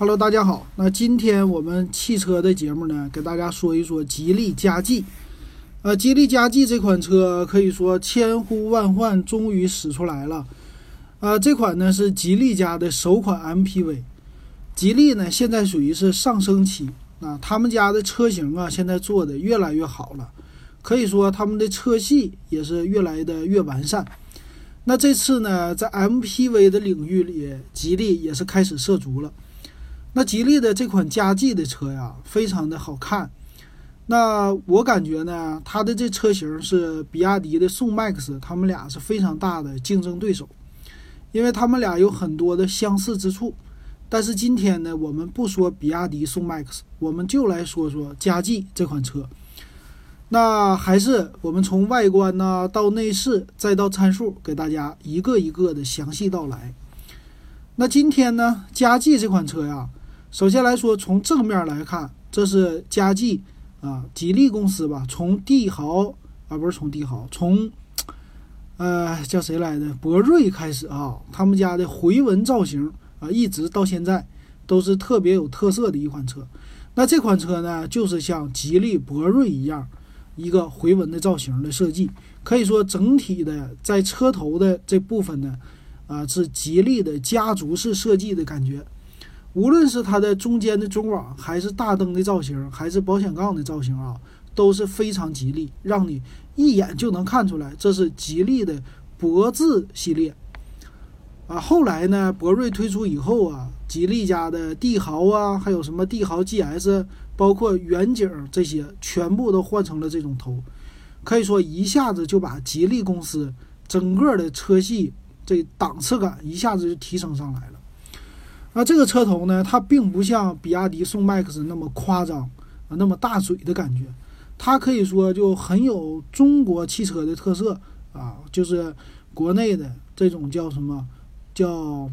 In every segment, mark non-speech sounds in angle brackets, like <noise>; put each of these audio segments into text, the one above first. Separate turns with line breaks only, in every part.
Hello，大家好。那今天我们汽车的节目呢，给大家说一说吉利嘉际。呃，吉利嘉际这款车可以说千呼万唤，终于使出来了。呃，这款呢是吉利家的首款 MPV。吉利呢现在属于是上升期啊，他们家的车型啊现在做的越来越好了，可以说他们的车系也是越来的越完善。那这次呢，在 MPV 的领域里，吉利也是开始涉足了。那吉利的这款嘉际的车呀，非常的好看。那我感觉呢，它的这车型是比亚迪的宋 MAX，他们俩是非常大的竞争对手，因为他们俩有很多的相似之处。但是今天呢，我们不说比亚迪宋 MAX，我们就来说说嘉际这款车。那还是我们从外观呢到内饰再到参数，给大家一个一个的详细道来。那今天呢，嘉际这款车呀。首先来说，从正面来看，这是嘉际啊，吉利公司吧。从帝豪啊，不是从帝豪，从呃叫谁来的博瑞开始啊，他们家的回纹造型啊，一直到现在都是特别有特色的一款车。那这款车呢，就是像吉利博瑞一样，一个回纹的造型的设计，可以说整体的在车头的这部分呢，啊是吉利的家族式设计的感觉。无论是它的中间的中网，还是大灯的造型，还是保险杠的造型啊，都是非常吉利，让你一眼就能看出来这是吉利的博智系列啊。后来呢，博瑞推出以后啊，吉利家的帝豪啊，还有什么帝豪 GS，包括远景这些，全部都换成了这种头，可以说一下子就把吉利公司整个的车系这档次感一下子就提升上来了。那这个车头呢，它并不像比亚迪宋 MAX 那么夸张啊，那么大嘴的感觉，它可以说就很有中国汽车的特色啊，就是国内的这种叫什么，叫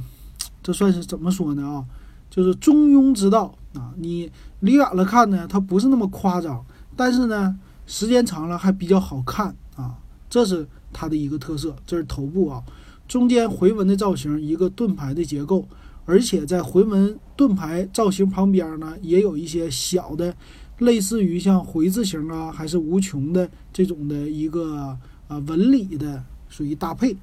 这算是怎么说呢啊？就是中庸之道啊。你离远了看呢，它不是那么夸张，但是呢，时间长了还比较好看啊，这是它的一个特色。这是头部啊，中间回纹的造型，一个盾牌的结构。而且在回纹盾牌造型旁边呢，也有一些小的，类似于像回字形啊，还是无穷的这种的一个啊纹理的，属于搭配。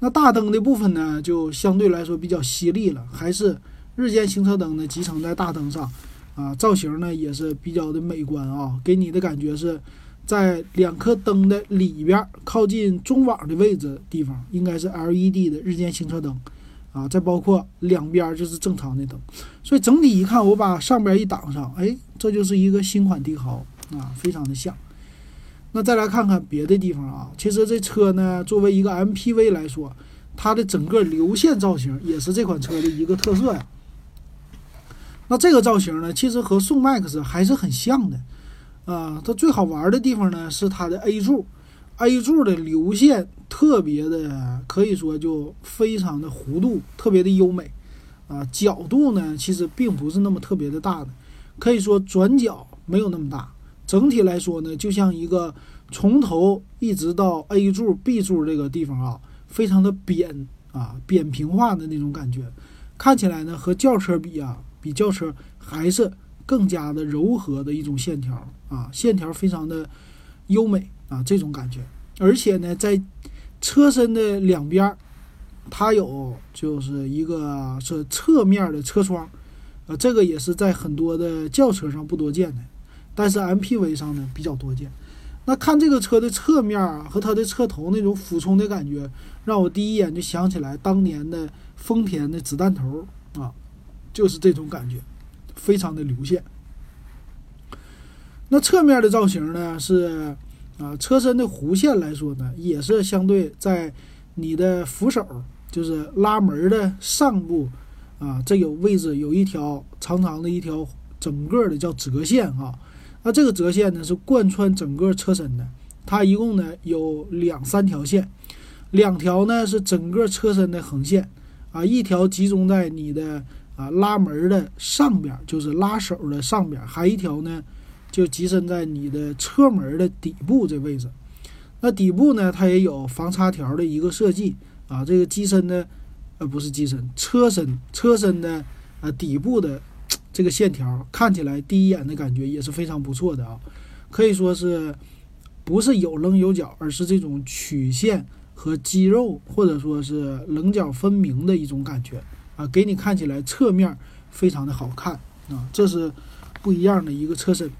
那大灯的部分呢，就相对来说比较犀利了，还是日间行车灯呢集成在大灯上，啊，造型呢也是比较的美观啊，给你的感觉是在两颗灯的里边，靠近中网的位置地方，应该是 LED 的日间行车灯。啊，再包括两边就是正常的灯，所以整体一看，我把上边一挡上，哎，这就是一个新款帝豪啊，非常的像。那再来看看别的地方啊，其实这车呢，作为一个 MPV 来说，它的整个流线造型也是这款车的一个特色呀。那这个造型呢，其实和宋 MAX 还是很像的啊。它最好玩的地方呢，是它的 A 柱。A 柱的流线特别的，可以说就非常的弧度特别的优美，啊，角度呢其实并不是那么特别的大的，可以说转角没有那么大。整体来说呢，就像一个从头一直到 A 柱、B 柱这个地方啊，非常的扁啊，扁平化的那种感觉，看起来呢和轿车比啊，比轿车还是更加的柔和的一种线条啊，线条非常的优美。啊，这种感觉，而且呢，在车身的两边，它有就是一个是侧面的车窗，呃，这个也是在很多的轿车上不多见的，但是 MPV 上呢比较多见。那看这个车的侧面和它的车头那种俯冲的感觉，让我第一眼就想起来当年的丰田的子弹头啊，就是这种感觉，非常的流线。那侧面的造型呢是。啊，车身的弧线来说呢，也是相对在你的扶手，就是拉门的上部啊，这有位置有一条长长的一条整个的叫折线啊。那这个折线呢是贯穿整个车身的，它一共呢有两三条线，两条呢是整个车身的横线啊，一条集中在你的啊拉门的上边，就是拉手的上边，还一条呢。就机身在你的车门的底部这位置，那底部呢，它也有防擦条的一个设计啊。这个机身的，呃，不是机身，车身车身的呃，底部的这个线条看起来第一眼的感觉也是非常不错的啊，可以说是不是有棱有角，而是这种曲线和肌肉或者说是棱角分明的一种感觉啊，给你看起来侧面非常的好看啊，这是不一样的一个车身。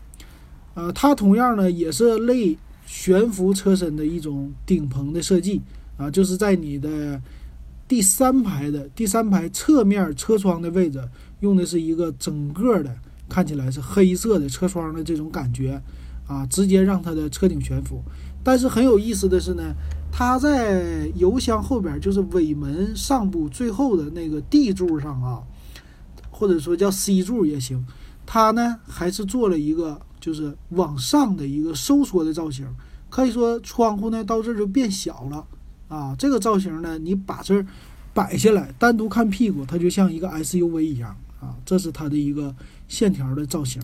呃，它同样呢也是类悬浮车身的一种顶棚的设计啊，就是在你的。第三排的第三排侧面车窗的位置，用的是一个整个的看起来是黑色的车窗的这种感觉，啊，直接让它的车顶悬浮。但是很有意思的是呢，它在油箱后边，就是尾门上部最后的那个 D 柱上啊，或者说叫 C 柱也行，它呢还是做了一个就是往上的一个收缩的造型，可以说窗户呢到这就变小了。啊，这个造型呢，你把这儿摆下来，单独看屁股，它就像一个 SUV 一样啊。这是它的一个线条的造型。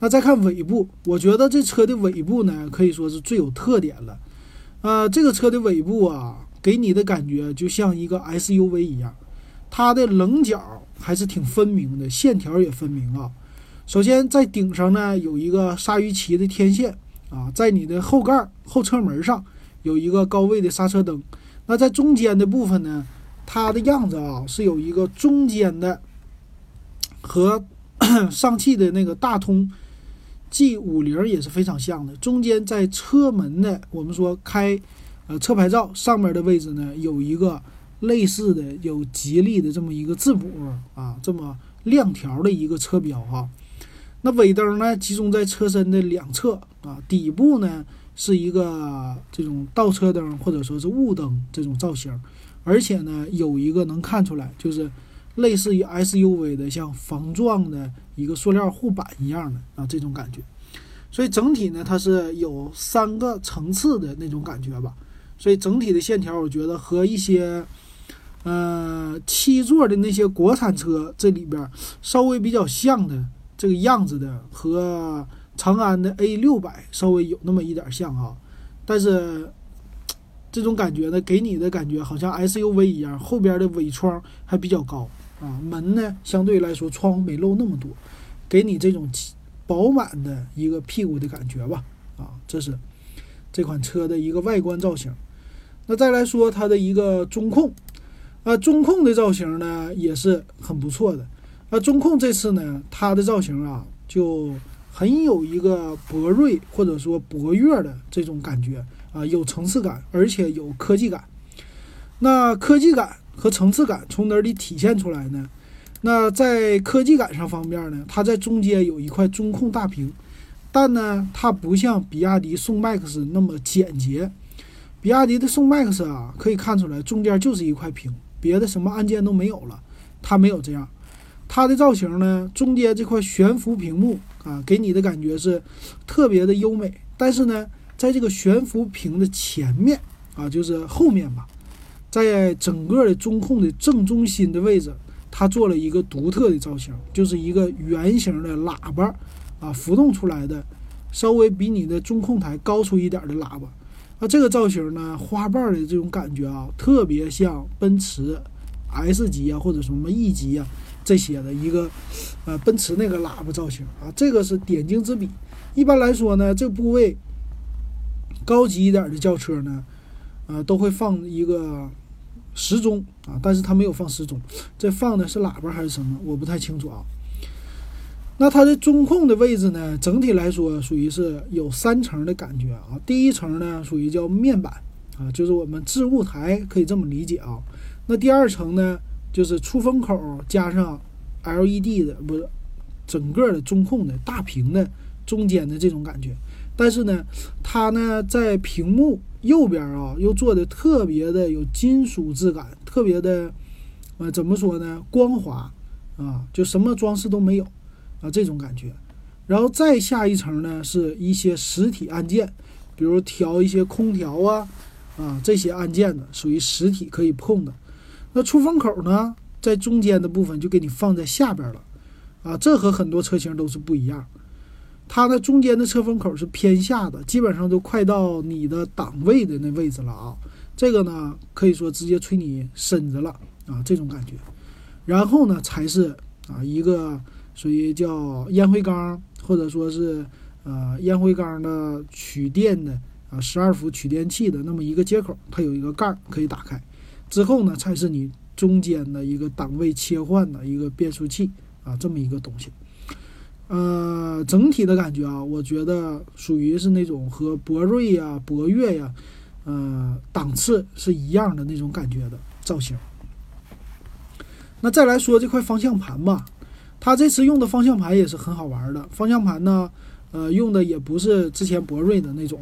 那再看尾部，我觉得这车的尾部呢，可以说是最有特点了。呃，这个车的尾部啊，给你的感觉就像一个 SUV 一样，它的棱角还是挺分明的，线条也分明啊。首先在顶上呢，有一个鲨鱼鳍的天线啊，在你的后盖后车门上。有一个高位的刹车灯，那在中间的部分呢，它的样子啊是有一个中间的和 <coughs> 上汽的那个大通 G 五零也是非常像的。中间在车门的我们说开呃车牌照上面的位置呢，有一个类似的有吉利的这么一个字母啊，这么亮条的一个车标哈。那尾灯呢，集中在车身的两侧啊，底部呢。是一个这种倒车灯或者说是雾灯这种造型，而且呢有一个能看出来，就是类似于 SUV 的像防撞的一个塑料护板一样的啊这种感觉，所以整体呢它是有三个层次的那种感觉吧，所以整体的线条我觉得和一些呃七座的那些国产车这里边稍微比较像的这个样子的和。长安的 A 六百稍微有那么一点像啊，但是这种感觉呢，给你的感觉好像 SUV 一样，后边的尾窗还比较高啊，门呢相对来说窗没漏那么多，给你这种饱满的一个屁股的感觉吧啊，这是这款车的一个外观造型。那再来说它的一个中控啊，中控的造型呢也是很不错的那，中控这次呢它的造型啊就。很有一个博瑞或者说博越的这种感觉啊，有层次感，而且有科技感。那科技感和层次感从哪里体现出来呢？那在科技感上方面呢，它在中间有一块中控大屏，但呢，它不像比亚迪宋 MAX 那么简洁。比亚迪的宋 MAX 啊，可以看出来中间就是一块屏，别的什么按键都没有了，它没有这样。它的造型呢，中间这块悬浮屏幕啊，给你的感觉是特别的优美。但是呢，在这个悬浮屏的前面啊，就是后面吧，在整个的中控的正中心的位置，它做了一个独特的造型，就是一个圆形的喇叭啊，浮动出来的，稍微比你的中控台高出一点的喇叭。那这个造型呢，花瓣的这种感觉啊，特别像奔驰 S 级啊，或者什么 E 级啊。这些的一个，呃，奔驰那个喇叭造型啊，这个是点睛之笔。一般来说呢，这部位高级一点的轿车呢，呃，都会放一个时钟啊，但是它没有放时钟，这放的是喇叭还是什么，我不太清楚啊。那它的中控的位置呢，整体来说属于是有三层的感觉啊。第一层呢，属于叫面板啊，就是我们置物台，可以这么理解啊。那第二层呢？就是出风口加上 LED 的，不是整个的中控的大屏的中间的这种感觉，但是呢，它呢在屏幕右边啊又做的特别的有金属质感，特别的呃怎么说呢光滑啊，就什么装饰都没有啊这种感觉。然后再下一层呢是一些实体按键，比如调一些空调啊啊这些按键的属于实体可以碰的。那出风口呢，在中间的部分就给你放在下边了，啊，这和很多车型都是不一样。它的中间的车风口是偏下的，基本上都快到你的档位的那位置了啊。这个呢，可以说直接吹你身子了啊，这种感觉。然后呢，才是啊，一个属于叫烟灰缸，或者说是呃烟灰缸的取电的啊十二伏取电器的那么一个接口，它有一个盖可以打开，之后呢才是你中间的一个档位切换的一个变速器啊这么一个东西。呃，整体的感觉啊，我觉得属于是那种和博瑞呀、博越呀，呃，档次是一样的那种感觉的造型。那再来说这块方向盘吧，它这次用的方向盘也是很好玩的。方向盘呢，呃，用的也不是之前博瑞的那种，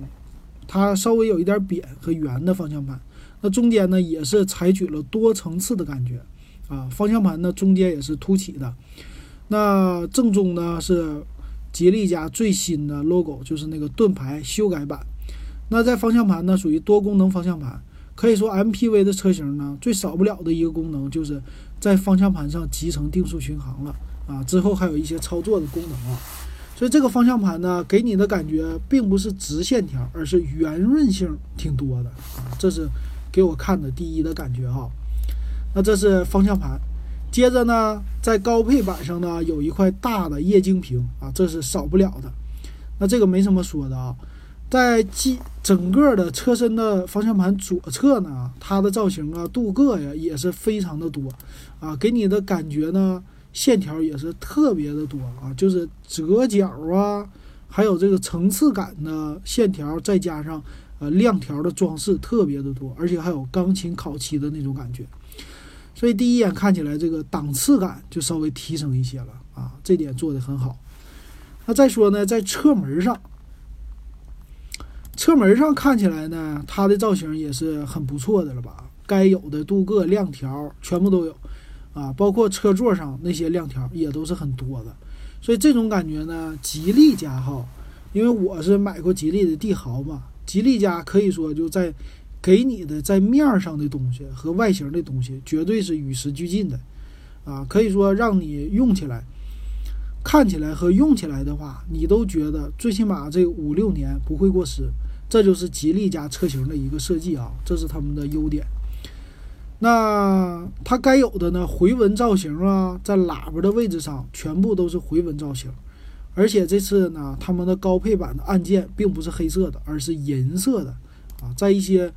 它稍微有一点扁和圆的方向盘。那中间呢，也是采取了多层次的感觉啊，方向盘呢中间也是凸起的。那正中呢是吉利家最新的 logo，就是那个盾牌修改版。那在方向盘呢属于多功能方向盘，可以说 MPV 的车型呢最少不了的一个功能就是在方向盘上集成定速巡航了啊。之后还有一些操作的功能啊，所以这个方向盘呢给你的感觉并不是直线条，而是圆润性挺多的啊。这是给我看的第一的感觉哈。那这是方向盘。接着呢，在高配版上呢，有一块大的液晶屏啊，这是少不了的。那这个没什么说的啊，在机整个的车身的方向盘左侧呢，它的造型啊、镀铬呀也是非常的多啊，给你的感觉呢，线条也是特别的多啊，就是折角啊，还有这个层次感的线条，再加上呃亮条的装饰特别的多，而且还有钢琴烤漆的那种感觉。所以第一眼看起来，这个档次感就稍微提升一些了啊，这点做的很好。那再说呢，在车门上，车门上看起来呢，它的造型也是很不错的了吧？该有的镀铬亮条全部都有啊，包括车座上那些亮条也都是很多的。所以这种感觉呢，吉利家哈，因为我是买过吉利的帝豪嘛，吉利家可以说就在。给你的在面儿上的东西和外形的东西，绝对是与时俱进的，啊，可以说让你用起来、看起来和用起来的话，你都觉得最起码这五六年不会过时。这就是吉利家车型的一个设计啊，这是他们的优点。那它该有的呢，回纹造型啊，在喇叭的位置上全部都是回纹造型，而且这次呢，他们的高配版的按键并不是黑色的，而是银色的。啊，在一些，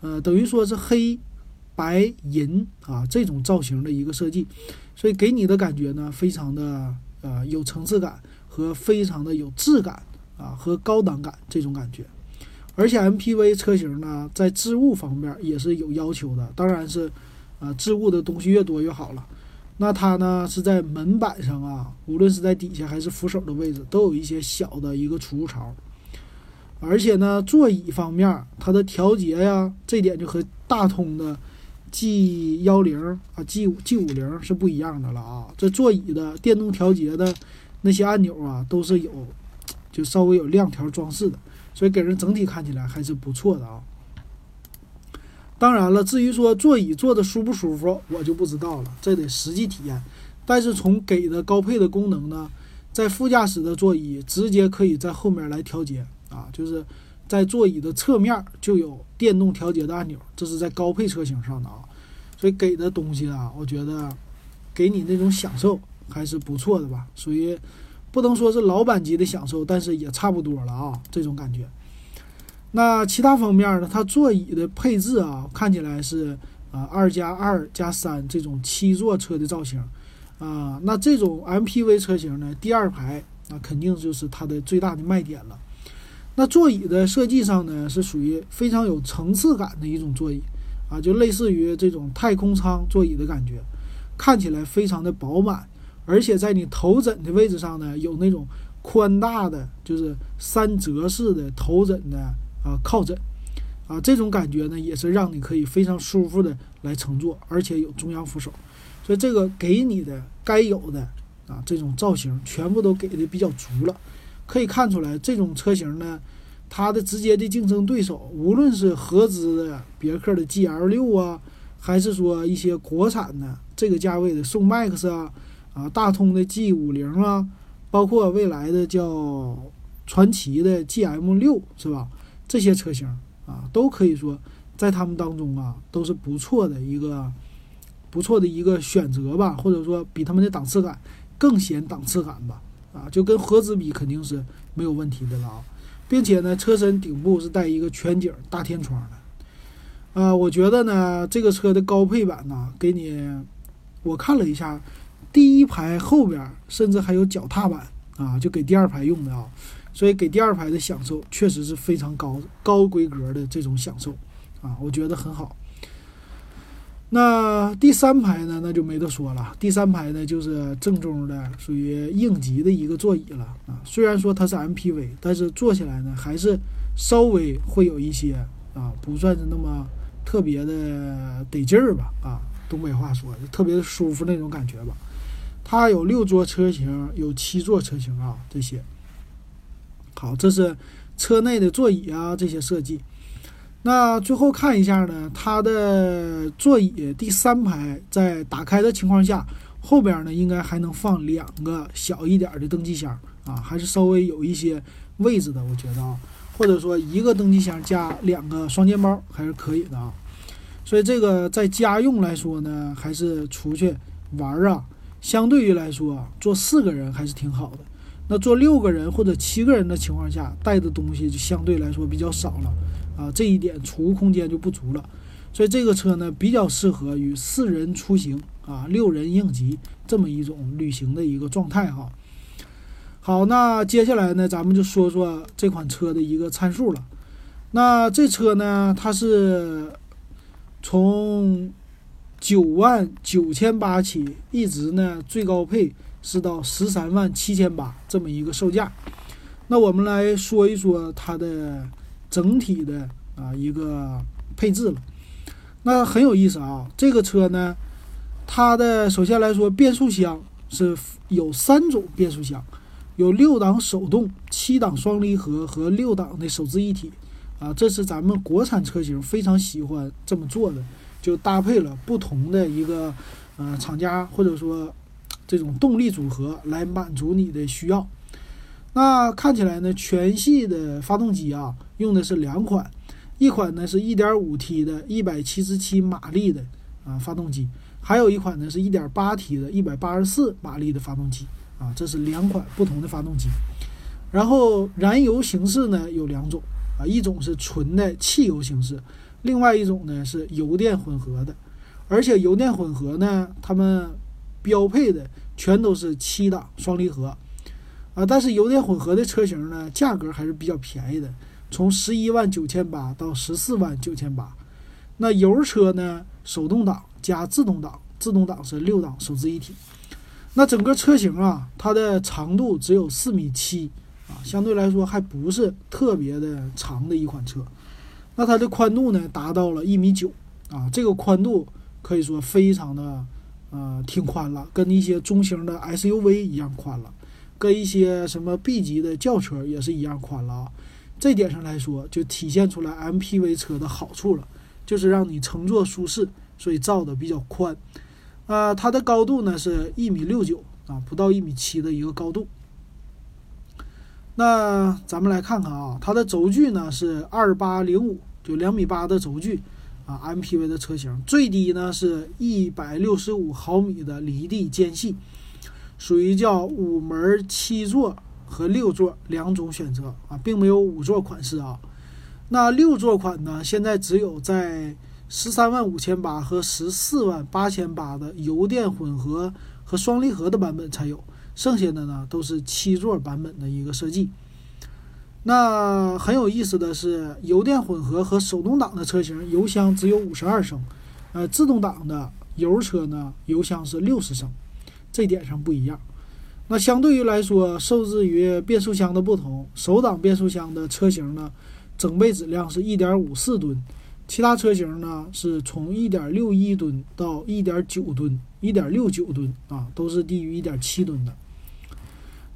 呃，等于说是黑、白、银啊这种造型的一个设计，所以给你的感觉呢，非常的呃有层次感和非常的有质感啊和高档感这种感觉。而且 MPV 车型呢，在置物方面也是有要求的，当然是，呃，置物的东西越多越好了。那它呢是在门板上啊，无论是在底下还是扶手的位置，都有一些小的一个储物槽。而且呢，座椅方面，它的调节呀，这点就和大通的 G 幺零啊、G 五 G 五零是不一样的了啊。这座椅的电动调节的那些按钮啊，都是有就稍微有亮条装饰的，所以给人整体看起来还是不错的啊。当然了，至于说座椅坐的舒不舒服，我就不知道了，这得实际体验。但是从给的高配的功能呢，在副驾驶的座椅直接可以在后面来调节。啊，就是在座椅的侧面就有电动调节的按钮，这是在高配车型上的啊，所以给的东西啊，我觉得给你那种享受还是不错的吧，属于不能说是老板级的享受，但是也差不多了啊，这种感觉。那其他方面呢？它座椅的配置啊，看起来是啊二加二加三这种七座车的造型啊，那这种 MPV 车型呢，第二排那肯定就是它的最大的卖点了。那座椅的设计上呢，是属于非常有层次感的一种座椅，啊，就类似于这种太空舱座椅的感觉，看起来非常的饱满，而且在你头枕的位置上呢，有那种宽大的，就是三折式的头枕的啊靠枕，啊，这种感觉呢，也是让你可以非常舒服的来乘坐，而且有中央扶手，所以这个给你的该有的啊这种造型全部都给的比较足了。可以看出来，这种车型呢，它的直接的竞争对手，无论是合资的别克的 GL 六啊，还是说一些国产的这个价位的宋 MAX 啊，啊，大通的 G 五零啊，包括未来的叫传奇的 GM 六，是吧？这些车型啊，都可以说在他们当中啊，都是不错的一个不错的一个选择吧，或者说比他们的档次感更显档次感吧。啊，就跟合资比肯定是没有问题的了啊，并且呢，车身顶部是带一个全景大天窗的。啊，我觉得呢，这个车的高配版呢，给你我看了一下，第一排后边甚至还有脚踏板啊，就给第二排用的啊。所以给第二排的享受确实是非常高高规格的这种享受啊，我觉得很好。那第三排呢，那就没得说了。第三排呢，就是正宗的属于应急的一个座椅了啊。虽然说它是 MPV，但是坐起来呢，还是稍微会有一些啊，不算是那么特别的得劲儿吧啊。东北话说，特别舒服那种感觉吧。它有六座车型，有七座车型啊，这些。好，这是车内的座椅啊，这些设计。那最后看一下呢，它的座椅第三排在打开的情况下，后边呢应该还能放两个小一点的登机箱啊，还是稍微有一些位置的，我觉得啊，或者说一个登机箱加两个双肩包还是可以的啊。所以这个在家用来说呢，还是出去玩啊，相对于来说坐四个人还是挺好的。那坐六个人或者七个人的情况下，带的东西就相对来说比较少了啊，这一点储物空间就不足了，所以这个车呢比较适合于四人出行啊，六人应急这么一种旅行的一个状态哈。好，那接下来呢，咱们就说说这款车的一个参数了。那这车呢，它是从九万九千八起，一直呢最高配。是到十三万七千八这么一个售价，那我们来说一说它的整体的啊一个配置了。那很有意思啊，这个车呢，它的首先来说变速箱是有三种变速箱，有六档手动、七档双离合和六档的手自一体啊，这是咱们国产车型非常喜欢这么做的，就搭配了不同的一个呃厂家或者说。这种动力组合来满足你的需要。那看起来呢，全系的发动机啊，用的是两款，一款呢是 1.5T 的177马力的啊发动机，还有一款呢是 1.8T 的184马力的发动机啊，这是两款不同的发动机。然后燃油形式呢有两种啊，一种是纯的汽油形式，另外一种呢是油电混合的，而且油电混合呢，它们。标配的全都是七档双离合，啊，但是油电混合的车型呢，价格还是比较便宜的，从十一万九千八到十四万九千八。那油车呢，手动挡加自动挡，自动挡是六档手自一体。那整个车型啊，它的长度只有四米七啊，相对来说还不是特别的长的一款车。那它的宽度呢，达到了一米九啊，这个宽度可以说非常的。呃，挺宽了，跟一些中型的 SUV 一样宽了，跟一些什么 B 级的轿车也是一样宽了啊。这点上来说，就体现出来 MPV 车的好处了，就是让你乘坐舒适，所以造的比较宽。呃，它的高度呢是一米六九啊，不到一米七的一个高度。那咱们来看看啊，它的轴距呢是二八零五，就两米八的轴距。啊，MPV 的车型最低呢是一百六十五毫米的离地间隙，属于叫五门七座和六座两种选择啊，并没有五座款式啊。那六座款呢，现在只有在十三万五千八和十四万八千八的油电混合和双离合的版本才有，剩下的呢都是七座版本的一个设计。那很有意思的是，油电混合和手动挡的车型油箱只有五十二升，呃，自动挡的油车呢油箱是六十升，这点上不一样。那相对于来说，受制于变速箱的不同，手挡变速箱的车型呢，整备质量是一点五四吨，其他车型呢是从一点六一吨到一点九吨、一点六九吨啊，都是低于一点七吨的。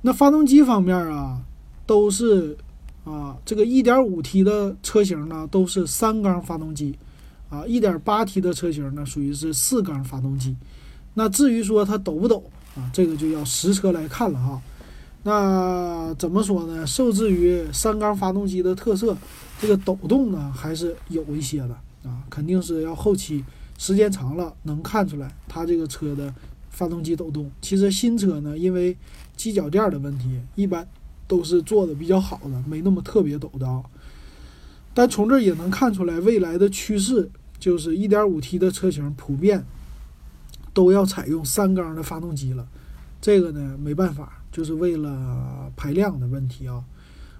那发动机方面啊，都是。啊，这个 1.5T 的车型呢，都是三缸发动机，啊，1.8T 的车型呢，属于是四缸发动机。那至于说它抖不抖啊，这个就要实车来看了哈。那怎么说呢？受制于三缸发动机的特色，这个抖动呢还是有一些的啊，肯定是要后期时间长了能看出来它这个车的发动机抖动。其实新车呢，因为机脚垫的问题，一般都是做的比较好的，没那么特别抖的啊。但从这也能看出来，未来的趋势就是 1.5T 的车型普遍都要采用三缸的发动机了。这个呢，没办法，就是为了排量的问题啊。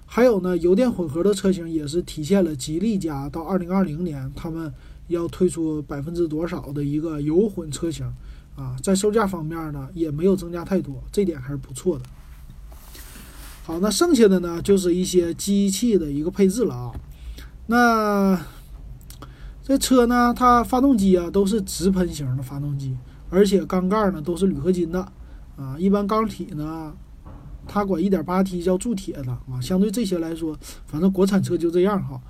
还有呢，油电混合的车型也是体现了吉利家到2020年他们要推出百分之多少的一个油混车型啊，在售价方面呢也没有增加太多，这点还是不错的。好，那剩下的呢就是一些机器的一个配置了啊。那这车呢，它发动机啊都是直喷型的发动机，而且缸盖呢都是铝合金的啊。一般缸体呢，它管 1.8T 叫铸铁的啊。相对这些来说，反正国产车就这样哈。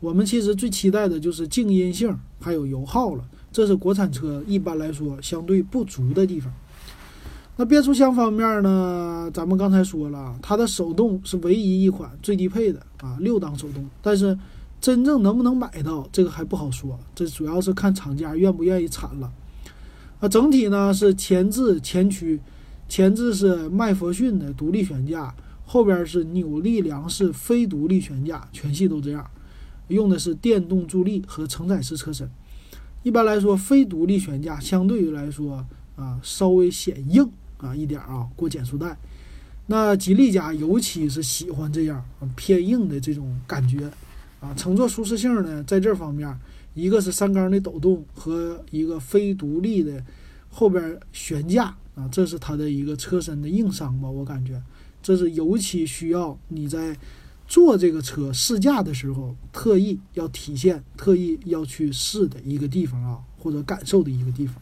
我们其实最期待的就是静音性还有油耗了，这是国产车一般来说相对不足的地方。那变速箱方面呢，咱们刚才说了，它的手动是唯一一款最低配的啊，六档手动，但是。真正能不能买到这个还不好说，这主要是看厂家愿不愿意产了。啊，整体呢是前置前驱，前置是麦弗逊的独立悬架，后边是扭力梁式非独立悬架，全系都这样，用的是电动助力和承载式车身。一般来说，非独立悬架相对于来说啊稍微显硬啊一点啊，过减速带。那吉利家尤其是喜欢这样偏硬的这种感觉。啊，乘坐舒适性呢，在这方面，一个是三缸的抖动和一个非独立的后边悬架啊，这是它的一个车身的硬伤吧？我感觉这是尤其需要你在坐这个车试驾的时候特意要体现、特意要去试的一个地方啊，或者感受的一个地方。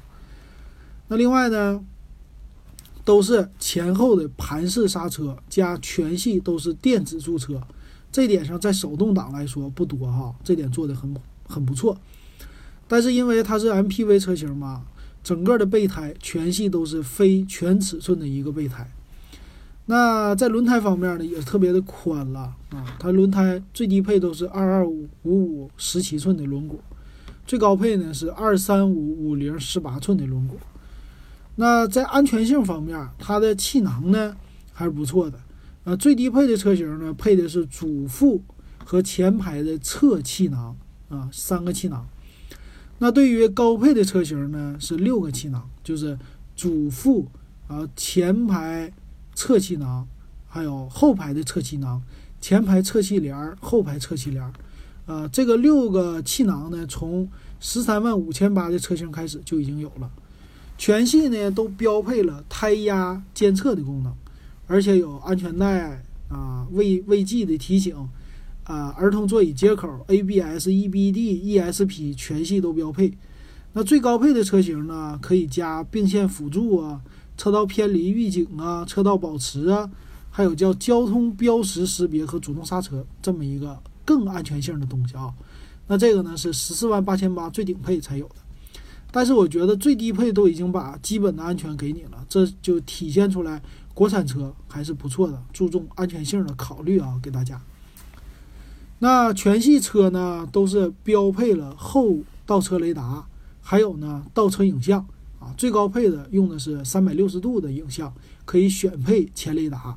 那另外呢，都是前后的盘式刹车加全系都是电子驻车。这点上，在手动挡来说不多哈，这点做的很很不错。但是因为它是 MPV 车型嘛，整个的备胎全系都是非全尺寸的一个备胎。那在轮胎方面呢，也特别的宽了啊，它轮胎最低配都是二二五五五十七寸的轮毂，最高配呢是二三五五零十八寸的轮毂。那在安全性方面，它的气囊呢还是不错的。呃，最低配的车型呢，配的是主副和前排的侧气囊啊，三个气囊。那对于高配的车型呢，是六个气囊，就是主副啊、前排侧气囊，还有后排的侧气囊、前排侧气帘、后排侧气帘。啊，这个六个气囊呢，从十三万五千八的车型开始就已经有了。全系呢都标配了胎压监测的功能。而且有安全带啊，未未记的提醒啊，儿童座椅接口、ABS、EBD、ESP 全系都标配。那最高配的车型呢，可以加并线辅助啊、车道偏离预警啊、车道保持啊，还有叫交通标识识别和主动刹车这么一个更安全性的东西啊。那这个呢是十四万八千八最顶配才有的，但是我觉得最低配都已经把基本的安全给你了，这就体现出来。国产车还是不错的，注重安全性的考虑啊，给大家。那全系车呢都是标配了后倒车雷达，还有呢倒车影像啊，最高配的用的是三百六十度的影像，可以选配前雷达。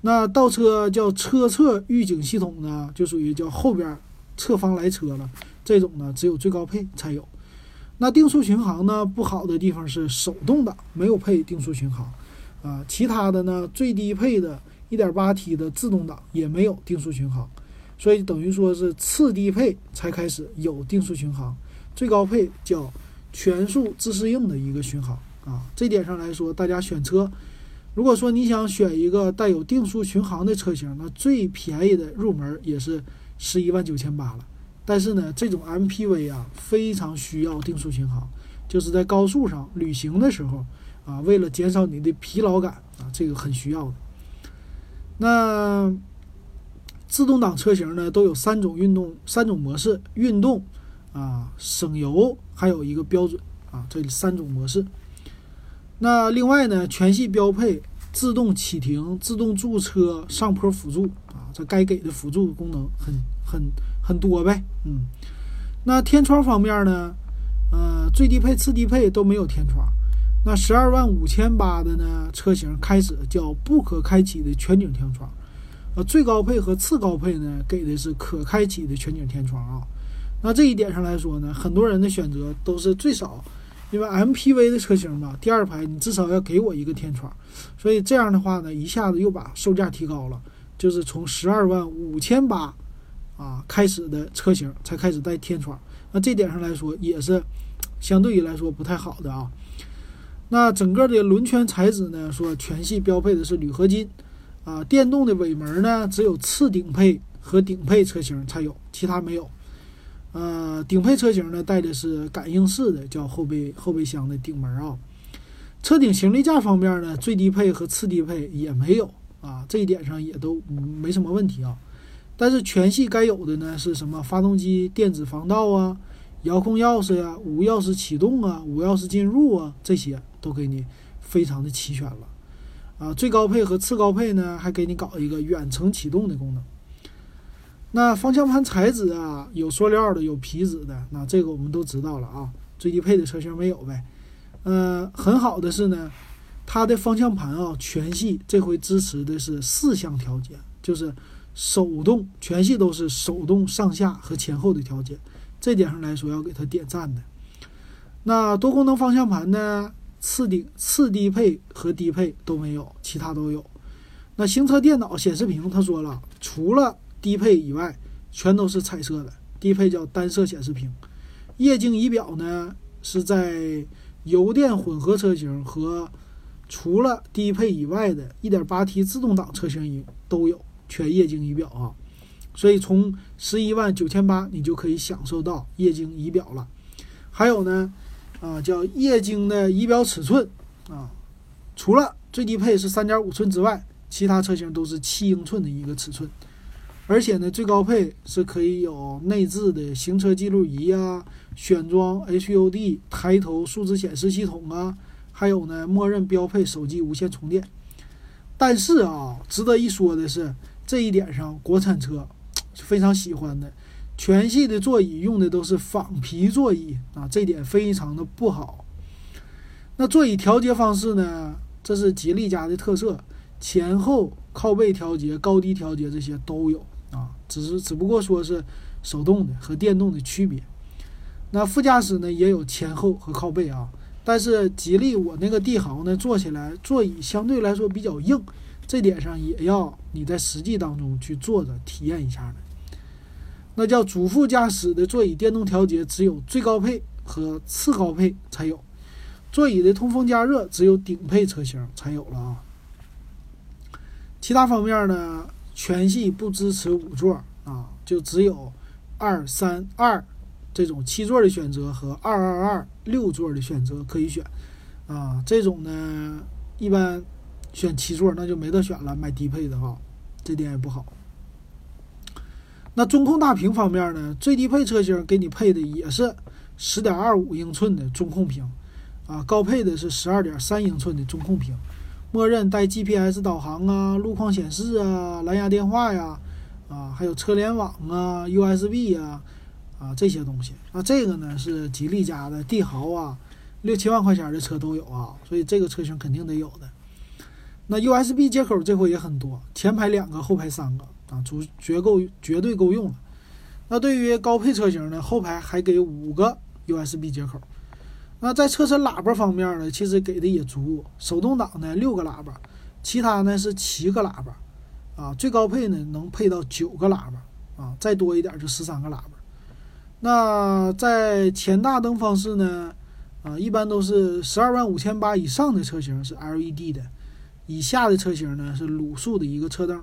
那倒车叫车侧预警系统呢，就属于叫后边侧方来车了，这种呢只有最高配才有。那定速巡航呢不好的地方是手动挡没有配定速巡航。啊，其他的呢，最低配的 1.8T 的自动挡也没有定速巡航，所以等于说是次低配才开始有定速巡航，最高配叫全速自适应的一个巡航啊。这点上来说，大家选车，如果说你想选一个带有定速巡航的车型，那最便宜的入门也是十一万九千八了。但是呢，这种 MPV 啊，非常需要定速巡航，就是在高速上旅行的时候。啊，为了减少你的疲劳感啊，这个很需要的。那自动挡车型呢，都有三种运动三种模式：运动啊、省油，还有一个标准啊，这三种模式。那另外呢，全系标配自动启停、自动驻车、上坡辅助啊，这该给的辅助功能很很很多呗。嗯，那天窗方面呢？呃，最低配、次低配都没有天窗。那十二万五千八的呢车型开始叫不可开启的全景天窗，呃，最高配和次高配呢给的是可开启的全景天窗啊。那这一点上来说呢，很多人的选择都是最少，因为 MPV 的车型嘛，第二排你至少要给我一个天窗，所以这样的话呢，一下子又把售价提高了，就是从十二万五千八啊开始的车型才开始带天窗，那这点上来说也是相对于来说不太好的啊。那整个的轮圈材质呢，说全系标配的是铝合金啊，电动的尾门呢只有次顶配和顶配车型才有，其他没有。呃，顶配车型呢带的是感应式的，叫后备后备箱的顶门啊。车顶行李架方面呢，最低配和次低配也没有啊，这一点上也都没什么问题啊。但是全系该有的呢是什么？发动机电子防盗啊，遥控钥匙呀，无钥匙启动啊，无钥匙进入啊，这些都给你非常的齐全了啊。最高配和次高配呢还给你搞一个远程启动的功能。那方向盘材质啊，有塑料的，有皮质的。那这个我们都知道了啊。最低配的车型没有呗。呃，很好的是呢，它的方向盘啊，全系这回支持的是四项调节，就是手动，全系都是手动上下和前后的调节。这点上来说，要给它点赞的。那多功能方向盘呢，次顶次低配和低配都没有，其他都有。那行车电脑显示屏，他说了，除了低配以外，全都是彩色的。低配叫单色显示屏。液晶仪表呢，是在油电混合车型和除了低配以外的 1.8T 自动挡车型都有全液晶仪表啊。所以从十一万九千八，你就可以享受到液晶仪表了。还有呢，啊，叫液晶的仪表尺寸啊，除了最低配是三点五寸之外，其他车型都是七英寸的一个尺寸。而且呢，最高配是可以有内置的行车记录仪啊，选装 HUD 抬头数字显示系统啊，还有呢，默认标配手机无线充电。但是啊，值得一说的是，这一点上国产车 <tsk> 是非常喜欢的，全系的座椅用的都是仿皮座椅啊，这点非常的不好。那座椅调节方式呢，这是吉利家的特色，前后靠背调节、高低调节这些都有。啊，只是只不过说是手动的和电动的区别。那副驾驶呢也有前后和靠背啊，但是吉利我那个帝豪呢坐起来座椅相对来说比较硬，这点上也要你在实际当中去坐着体验一下的。那叫主副驾驶的座椅电动调节，只有最高配和次高配才有；座椅的通风加热只有顶配车型才有了啊。其他方面呢？全系不支持五座啊，就只有二三二这种七座的选择和二二二六座的选择可以选啊。这种呢，一般选七座那就没得选了，买低配的哈，这点也不好。那中控大屏方面呢，最低配车型给你配的也是十点二五英寸的中控屏啊，高配的是十二点三英寸的中控屏。默认带 GPS 导航啊，路况显示啊，蓝牙电话呀，啊，还有车联网啊，USB 呀，啊这些东西。那这个呢是吉利家的帝豪啊，六七万块钱的车都有啊，所以这个车型肯定得有的。那 USB 接口这回也很多，前排两个，后排三个啊，足绝够，绝对够用了。那对于高配车型呢，后排还给五个 USB 接口。那在车身喇叭方面呢，其实给的也足。手动挡呢六个喇叭，其他呢是七个喇叭，啊，最高配呢能配到九个喇叭，啊，再多一点就十三个喇叭。那在前大灯方式呢，啊，一般都是十二万五千八以上的车型是 LED 的，以下的车型呢是卤素的一个车灯，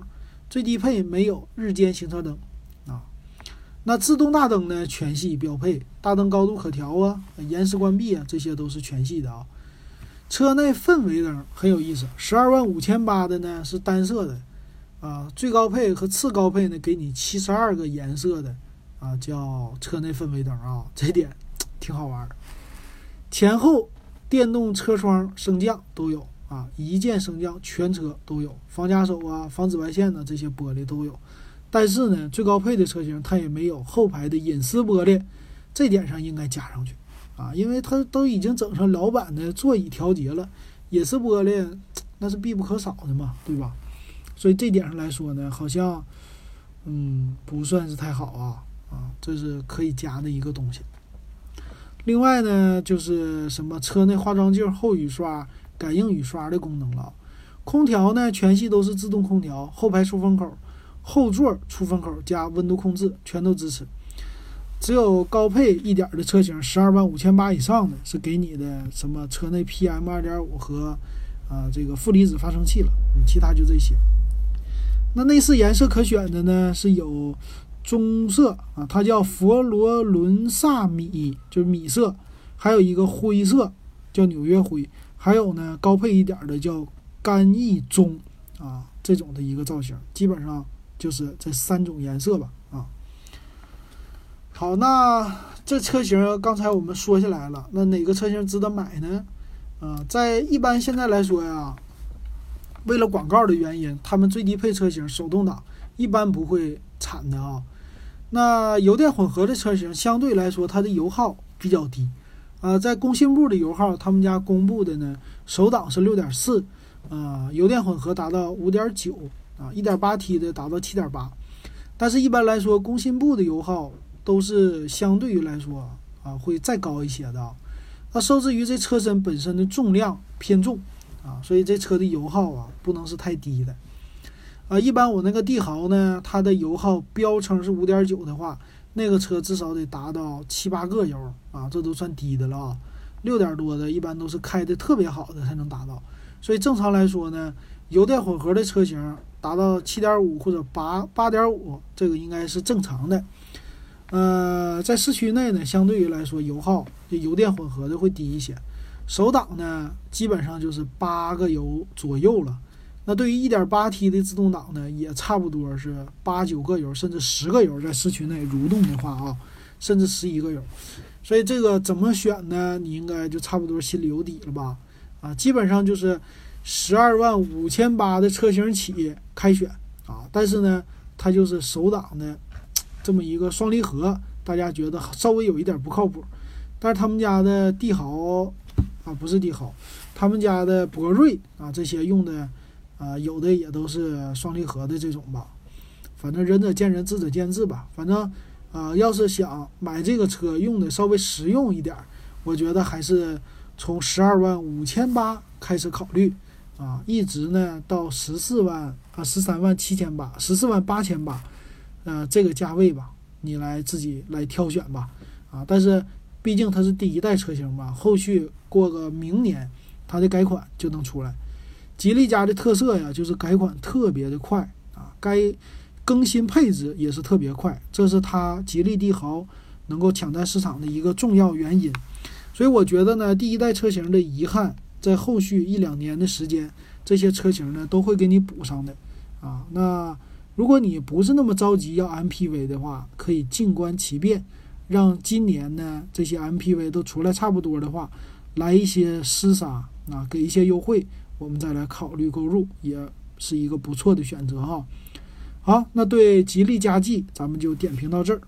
最低配没有日间行车灯啊。那自动大灯呢？全系标配，大灯高度可调啊，延时关闭啊，这些都是全系的啊。车内氛围灯很有意思，十二万五千八的呢是单色的，啊，最高配和次高配呢给你七十二个颜色的，啊，叫车内氛围灯啊，这点 <tsk> 挺好玩。前后电动车窗升降都有啊，一键升降，全车都有，防夹手啊，防紫外线的这些玻璃都有。但是呢，最高配的车型它也没有后排的隐私玻璃，这点上应该加上去啊，因为它都已经整成老板的座椅调节了，隐私玻璃，那是必不可少的嘛，对吧？所以这点上来说呢，好像嗯不算是太好啊啊，这是可以加的一个东西。另外呢，就是什么车内化妆镜后雨刷、感应雨刷的功能了。空调呢，全系都是自动空调，后排出风口、后座出风口加温度控制全都支持。只有高配一点的车型，十二万五千八以上的是给你的什么车内 PM 二点五和啊这个负离子发生器了，其他就这些。那内饰颜色可选的呢是有棕色啊，它叫佛罗伦萨米，就是米色，还有一个灰色叫纽约灰，还有呢高配一点的叫干邑棕啊这种的一个造型，基本上就是这三种颜色吧啊。好，那这车型刚才我们说下来了，那哪个车型值得买呢？啊，在一般现在来说呀，为了广告的原因，他们最低配车型手动挡一般不会产的啊。那油电混合的车型相对来说它的油耗比较低啊，在工信部的油耗，他们家公布的呢，手挡是六点四，啊，油电混合达到五点九啊，一点八 T 的达到七点八，但是一般来说，工信部的油耗。都是相对于来说啊，会再高一些的。那受制于这车身本身的重量偏重啊，所以这车的油耗啊不能是太低的。啊，一般我那个帝豪呢，它的油耗标称是五点九的话，那个车至少得达到七八个油啊，这都算低的了啊。六点多的，一般都是开的特别好的才能达到。所以正常来说呢，油电混合的车型达到七点五或者八八点五，这个应该是正常的。呃，在市区内呢，相对于来说，油耗就油电混合的会低一些。手挡呢，基本上就是八个油左右了。那对于 1.8T 的自动挡呢，也差不多是八九个油，甚至十个油，在市区内蠕动的话啊，甚至十一个油。所以这个怎么选呢？你应该就差不多心里有底了吧？啊，基本上就是十二万五千八的车型起开选啊，但是呢，它就是手挡的。这么一个双离合，大家觉得稍微有一点不靠谱，但是他们家的帝豪啊，不是帝豪，他们家的博瑞啊，这些用的啊，有的也都是双离合的这种吧。反正仁者见仁，智者见智吧。反正啊，要是想买这个车用的稍微实用一点，我觉得还是从十二万五千八开始考虑啊，一直呢到十四万啊，十三万七千八，十四万八千八。呃，这个价位吧，你来自己来挑选吧，啊，但是毕竟它是第一代车型嘛，后续过个明年，它的改款就能出来。吉利家的特色呀，就是改款特别的快啊，该更新配置也是特别快，这是它吉利帝豪能够抢占市场的一个重要原因。所以我觉得呢，第一代车型的遗憾，在后续一两年的时间，这些车型呢都会给你补上的，啊，那。如果你不是那么着急要 MPV 的话，可以静观其变，让今年呢这些 MPV 都出来差不多的话，来一些厮杀啊，给一些优惠，我们再来考虑购入，也是一个不错的选择哈。好，那对吉利嘉际咱们就点评到这儿。